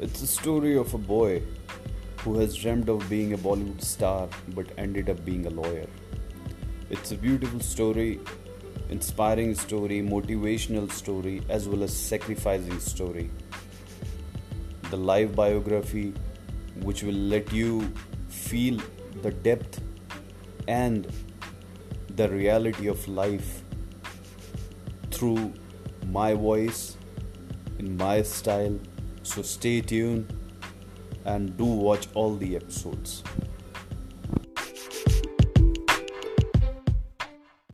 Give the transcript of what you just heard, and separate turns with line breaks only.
It's a story of a boy who has dreamed of being a Bollywood star but ended up being a lawyer. It's a beautiful story, inspiring story, motivational story, as well as sacrificing story. The life biography, which will let you feel the depth and the reality of life through my voice in my style. So stay tuned and do watch all the episodes.